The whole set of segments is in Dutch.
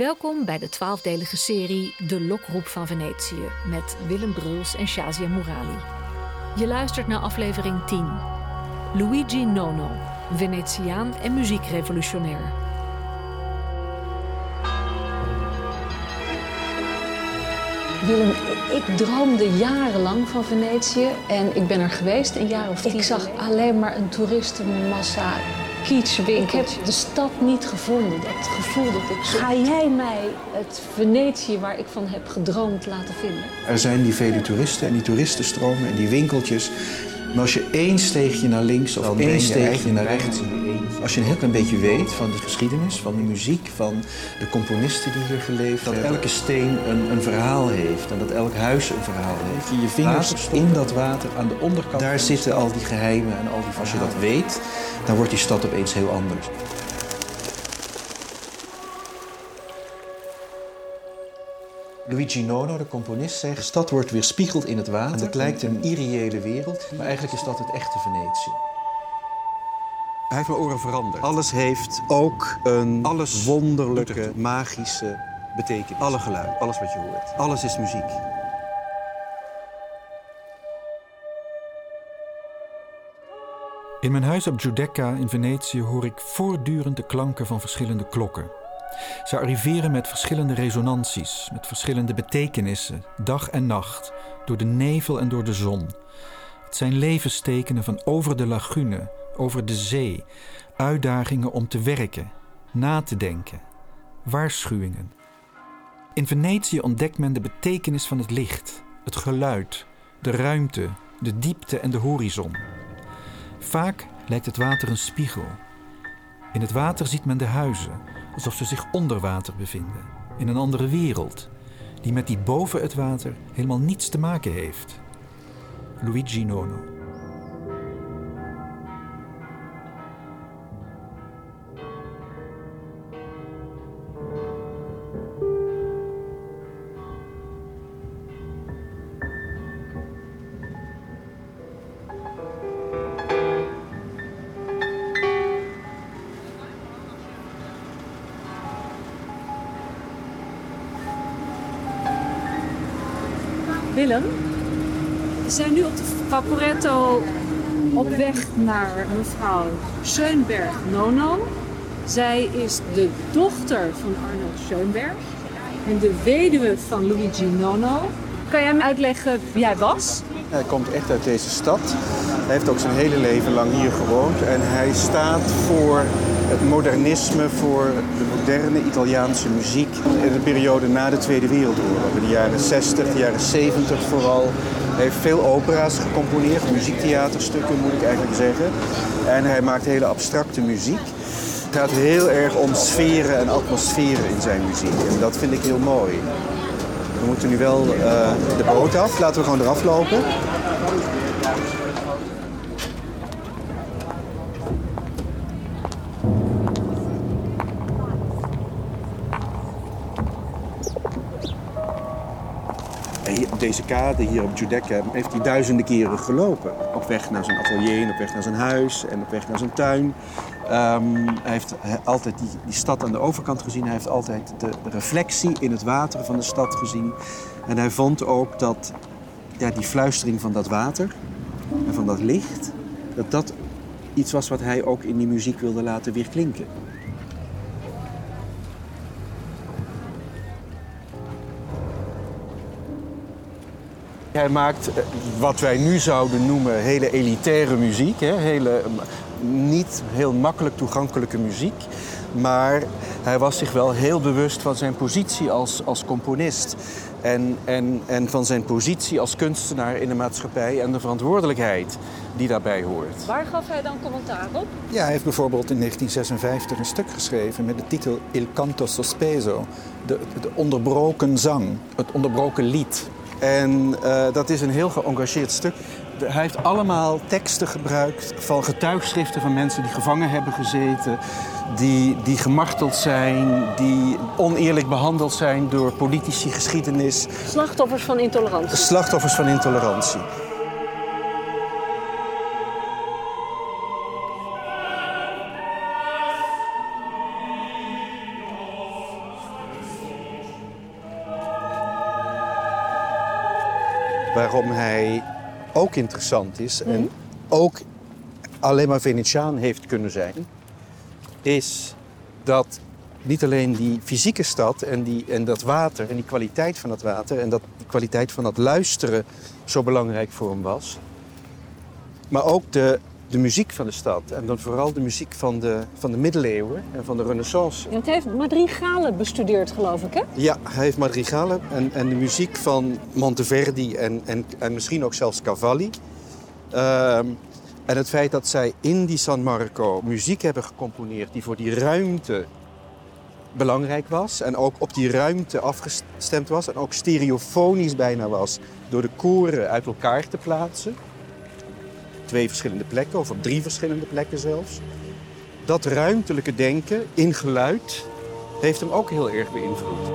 Welkom bij de twaalfdelige serie De Lokroep van Venetië met Willem Bruls en Shazia Murali. Je luistert naar aflevering 10. Luigi Nono, Venetiaan en muziekrevolutionair. Willem, ik droomde jarenlang van Venetië en ik ben er geweest een jaar of tien. Ik zag alleen maar een toeristenmassa, Ik heb de stad niet gevonden, dat gevoel dat ik... Ga jij mij het Venetië waar ik van heb gedroomd laten vinden? Er zijn die vele toeristen en die toeristenstromen en die winkeltjes. Maar als je één steegje naar links of één steegje naar rechts... Als je een heel klein beetje weet van de geschiedenis, van de muziek, van de componisten die hier geleefd hebben. Dat elke steen een, een verhaal heeft en dat elk huis een verhaal heeft. Je je vingers in dat water aan de onderkant. Daar zitten al die geheimen en al die Als je dat weet, dan wordt die stad opeens heel anders. Luigi Nono, de componist, zegt... De stad wordt weerspiegeld in het water. En het lijkt een irreële wereld, maar eigenlijk is dat het echte Venetië. Hij heeft mijn oren veranderd. Alles heeft ook een alles wonderlijke, magische betekenis. Alle geluid, alles wat je hoort. Alles is muziek. In mijn huis op Giudecca in Venetië hoor ik voortdurend de klanken van verschillende klokken. Ze arriveren met verschillende resonanties, met verschillende betekenissen, dag en nacht, door de nevel en door de zon. Het zijn levenstekenen van over de lagune, over de zee, uitdagingen om te werken, na te denken, waarschuwingen. In Venetië ontdekt men de betekenis van het licht, het geluid, de ruimte, de diepte en de horizon. Vaak lijkt het water een spiegel. In het water ziet men de huizen, alsof ze zich onder water bevinden, in een andere wereld, die met die boven het water helemaal niets te maken heeft. Luigi Nono. Willem, we zijn nu op de Vaporetto op weg naar mevrouw Schoenberg Nono. Zij is de dochter van Arnold Schoenberg en de weduwe van Luigi Nono. Kan jij me uitleggen wie hij was? Hij komt echt uit deze stad. Hij heeft ook zijn hele leven lang hier gewoond. En hij staat voor het modernisme, voor de moderne Italiaanse muziek. In de periode na de Tweede Wereldoorlog, in de jaren 60, de jaren 70 vooral. Hij heeft veel opera's gecomponeerd, muziektheaterstukken moet ik eigenlijk zeggen. En hij maakt hele abstracte muziek. Het gaat heel erg om sferen en atmosferen in zijn muziek. En dat vind ik heel mooi. We moeten nu wel uh, de boot af. Laten we gewoon eraf lopen. Deze kade hier op Giudecca heeft hij duizenden keren gelopen. Op weg naar zijn atelier op weg naar zijn huis en op weg naar zijn tuin. Um, hij heeft altijd die, die, stad aan de overkant gezien. Hij heeft altijd de, reflectie in het water van de stad gezien. En hij vond ook dat ja, die fluistering van dat water en van dat licht... dat dat iets was wat hij ook in die muziek wilde laten weerklinken. Hij maakt wat wij nu zouden noemen hele elitaire muziek. Hè? Hele, niet heel makkelijk toegankelijke muziek. Maar hij was zich wel heel bewust van zijn positie als, als componist. En, en, en van zijn positie als kunstenaar in de maatschappij en de verantwoordelijkheid die daarbij hoort. Waar gaf hij dan commentaar op? Ja, hij heeft bijvoorbeeld in 1956 een stuk geschreven met de titel Il canto sospeso. De, de onderbroken zang, het onderbroken lied. En uh, dat is een heel geëngageerd stuk. Hij heeft allemaal teksten gebruikt van getuigschriften van mensen die gevangen hebben gezeten, die, die gemarteld zijn, die oneerlijk behandeld zijn door politici, geschiedenis. Slachtoffers van intolerantie. Slachtoffers van intolerantie. Waarom hij ook interessant is en Mhm. ook alleen maar Venetiaan heeft kunnen zijn, is dat niet alleen die fysieke stad en, die, en dat water en die kwaliteit van dat water en dat, die kwaliteit van dat luisteren zo belangrijk voor hem was, maar ook de, de muziek van de stad en dan vooral de muziek van de, van de middeleeuwen en van de renaissance. Want hij heeft madrigalen bestudeerd, geloof ik, hè? Ja, hij heeft madrigalen en, en de muziek van Monteverdi en, en, en misschien ook zelfs Cavalli. Ehm, en het feit dat zij in die San Marco muziek hebben gecomponeerd die voor die ruimte belangrijk was. En ook op die ruimte afgestemd was. En ook stereofonisch bijna was door de koren uit elkaar te plaatsen. Twee verschillende plekken, of op drie verschillende plekken zelfs. Dat ruimtelijke denken in geluid heeft hem ook heel erg beïnvloed.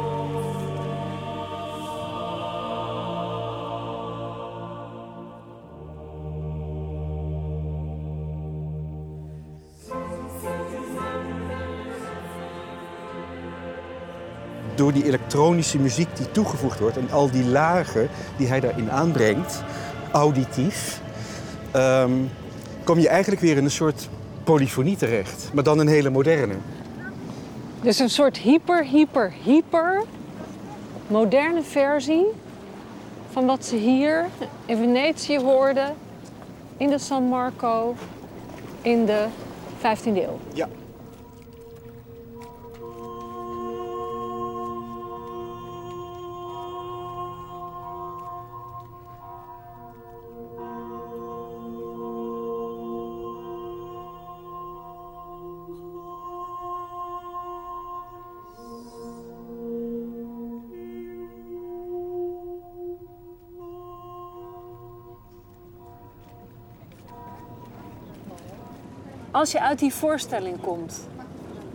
Door die elektronische muziek die toegevoegd wordt en al die lagen die hij daarin aanbrengt, auditief, ehm, kom je eigenlijk weer in een soort polyfonie terecht, maar dan een hele moderne. Dus een soort hyper, hyper, hyper moderne versie van wat ze hier in Venetië hoorden in de San Marco in de 15e eeuw. Ja. Als je uit die voorstelling komt,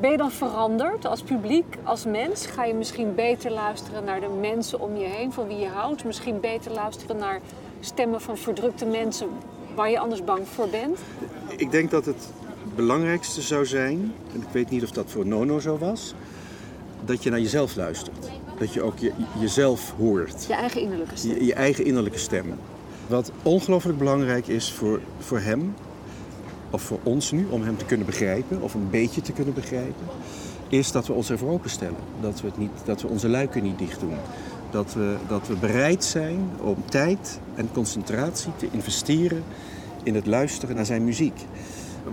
ben je dan veranderd als publiek, als mens? Ga je misschien beter luisteren naar de mensen om je heen, van wie je houdt? Misschien beter luisteren naar stemmen van verdrukte mensen waar je anders bang voor bent? Ik denk dat het belangrijkste zou zijn, en ik weet niet of dat voor Nono zo was, dat je naar jezelf luistert. Dat je ook je, jezelf hoort. Je eigen innerlijke stem. Je, je eigen innerlijke stem. Wat ongelooflijk belangrijk is voor, voor hem, of voor ons nu, om hem te kunnen begrijpen, of een beetje te kunnen begrijpen, is dat we ons ervoor openstellen. Dat we, het niet, dat we onze luiken niet dicht doen. Dat we, dat we bereid zijn om tijd en concentratie te investeren in het luisteren naar zijn muziek.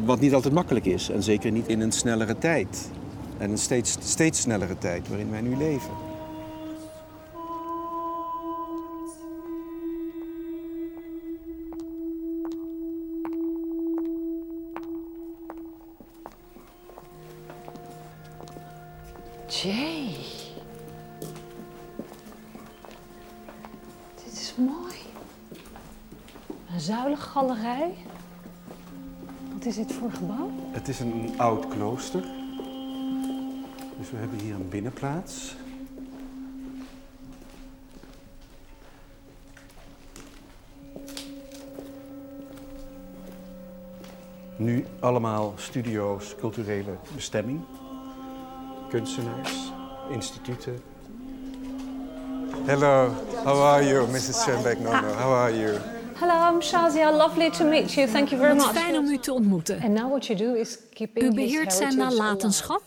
Wat niet altijd makkelijk is, en zeker niet in een snellere tijd. En een steeds, steeds snellere tijd waarin wij nu leven. Jay. Dit is mooi. Een zuilengalerij. Wat is dit voor gebouw? Het is een oud klooster. Dus we hebben hier een binnenplaats. Nu allemaal studio's, culturele bestemming. Kunstenaars, instituten. Hello, how are you, Mrs. Schoenbeck? No, no, how are you? Hello, I'm Shazia. Lovely to meet you. Thank you very Wat much. fijn om u te ontmoeten. And now what you do is keeping U his beheert zijn heritage nalatenschap?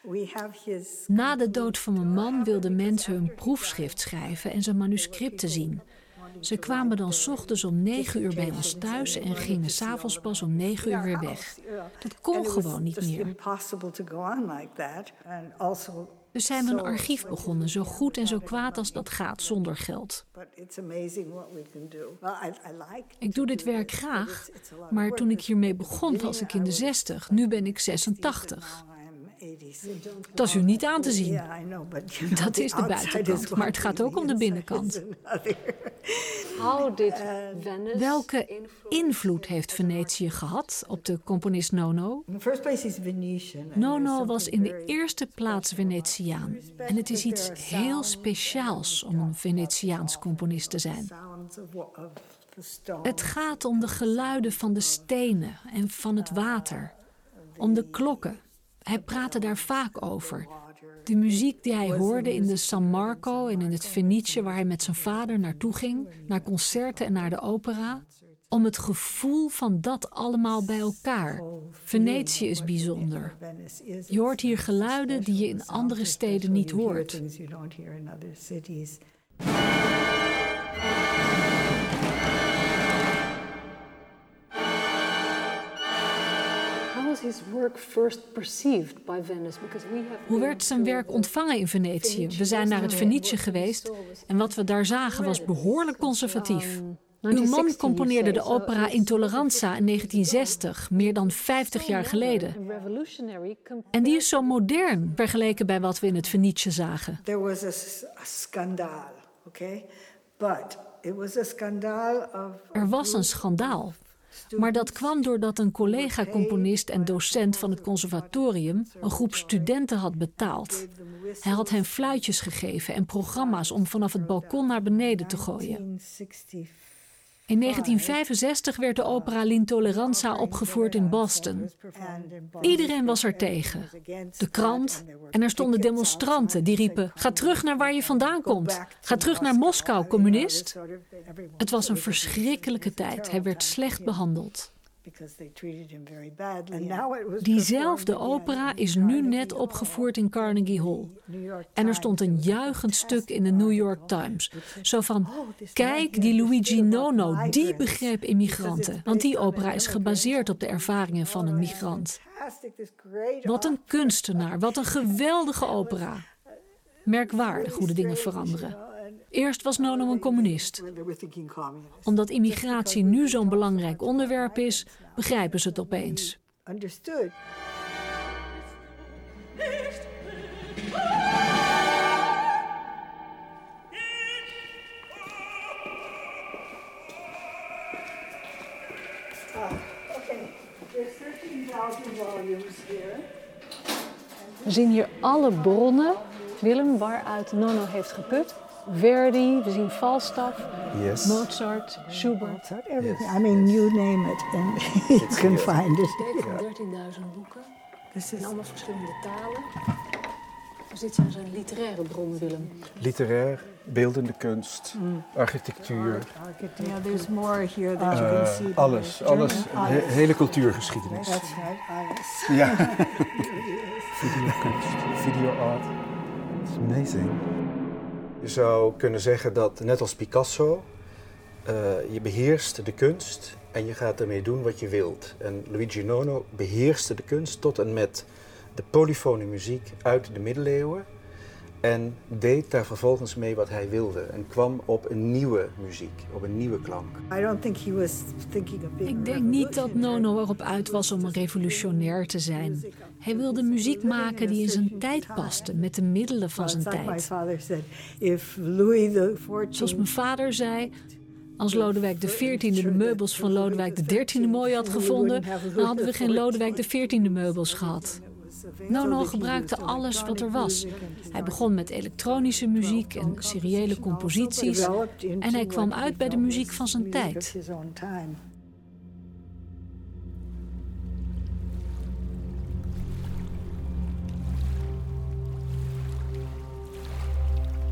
We have his Na de dood van mijn man wilden mensen hun proefschrift schrijven en zijn manuscripten zien. Ze kwamen dan 's ochtends om 9 uur bij ons thuis en gingen s'avonds pas om 9 uur weer weg. Dat kon gewoon niet meer. Dus zijn we een archief begonnen, zo goed en zo kwaad als dat gaat, zonder geld. Ik doe dit werk graag, maar toen ik hiermee begon was ik in de beginning, I 60. Nu ben ik 86. Was- now I'm 80s. Dat is u niet aan te zien. Dat is de buitenkant, maar het gaat ook om de binnenkant. Venice Welke invloed heeft Venetië gehad op de componist Nono? Nono was in de eerste plaats Venetiaan. En het is iets heel speciaals om een Venetiaans componist te zijn. Het gaat om de geluiden van de stenen en van het water. Om de klokken. Hij praatte daar vaak over. De muziek die hij hoorde in de San Marco en in het Venetië, waar hij met zijn vader naartoe ging, naar concerten en naar de opera, om het gevoel van dat allemaal bij elkaar. Venetië is bijzonder. Je hoort hier geluiden die je in andere steden niet hoort. Hoe werd zijn werk ontvangen in Venetië? We zijn naar het Venetië geweest en wat we daar zagen was behoorlijk conservatief. Uw man componeerde de opera Intoleranza in 1960, meer dan 50 jaar geleden. En die is zo modern vergeleken bij wat we in het Venetië zagen. There was a scandal, okay? But it was a scandal of Er was een schandaal. Maar dat kwam doordat een collega-componist en docent van het conservatorium een groep studenten had betaald. Hij had hen fluitjes gegeven en programma's om vanaf het balkon naar beneden te gooien. 1965. In 1965 werd de opera L'Intolleranza opgevoerd in Boston. Iedereen was er tegen. De krant. En er stonden demonstranten die riepen: Ga terug naar waar je vandaan komt. Ga terug naar Moskou, communist. Het was een verschrikkelijke tijd. Hij werd slecht behandeld. Diezelfde opera is nu net opgevoerd in Carnegie Hall. En er stond een juichend stuk in de New York Times. Zo van, kijk, die Luigi Nono, die begreep immigranten. Want die opera is gebaseerd op de ervaringen van een migrant. Wat een kunstenaar, wat een geweldige opera. Merkwaardig hoe de dingen veranderen. Eerst was Nono een communist. Omdat immigratie nu zo'n belangrijk onderwerp is, begrijpen ze het opeens. Understood. Okay, there's 13,000 volumes here. We zien hier alle bronnen, Willem, waaruit Nono heeft geput. Verdi, we zien Falstaff, Yes. Mozart, Schubert. Everything. I mean, you name it, and you can find it. 13.000 boeken, This is in allemaal verschillende talen. Dus dit zijn zijn literaire bronnen, Willem. Literair, beeldende kunst, architectuur, yeah. There's more here that you can see. eh, alles, alles. He- hele cultuurgeschiedenis. That's right, alles. Ja. Videokunst, videoart. It's amazing. Je zou kunnen zeggen dat, net als Picasso, eh, je beheerst de kunst en je gaat ermee doen wat je wilt. En Luigi Nono beheerste de kunst tot en met de polyfone muziek uit de middeleeuwen. En deed daar vervolgens mee wat hij wilde. En kwam op een nieuwe muziek, op een nieuwe klank. I don't think he was thinking of being Ik denk niet dat Nono erop uit was om een revolutionair te zijn. Hij wilde muziek maken die in zijn tijd paste, met de middelen van zijn tijd. father said, if Louis the Zoals mijn vader zei, als Lodewijk XIV de meubels van Lodewijk XIII mooi had gevonden, dan hadden we geen Lodewijk XIV meubels gehad. Nono gebruikte alles wat er was. Hij begon met elektronische muziek en seriële composities en hij kwam uit bij de muziek van zijn tijd.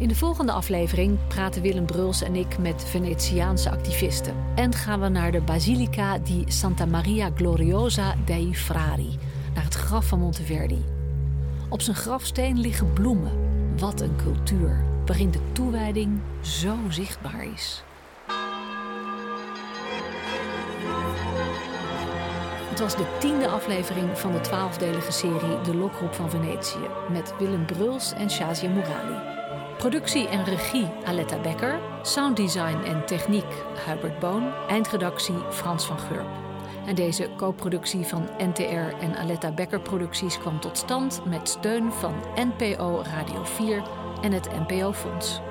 In de volgende aflevering praten Willem Bruls en ik met Venetiaanse activisten. En gaan we naar de Basilica di Santa Maria Gloriosa dei Frari, naar het graf van Monteverdi. Op zijn grafsteen liggen bloemen. Wat een cultuur, waarin de toewijding zo zichtbaar is. Het was de tiende aflevering van de twaalfdelige serie De Lokroep van Venetië met Willem Bruls en Shazia Morali. Productie en regie Aletta Becker, sounddesign en techniek Hubert Boon, eindredactie Frans van Geurp. En deze co-productie van NTR en Aletta Becker Producties kwam tot stand met steun van NPO Radio 4 en het NPO Fonds.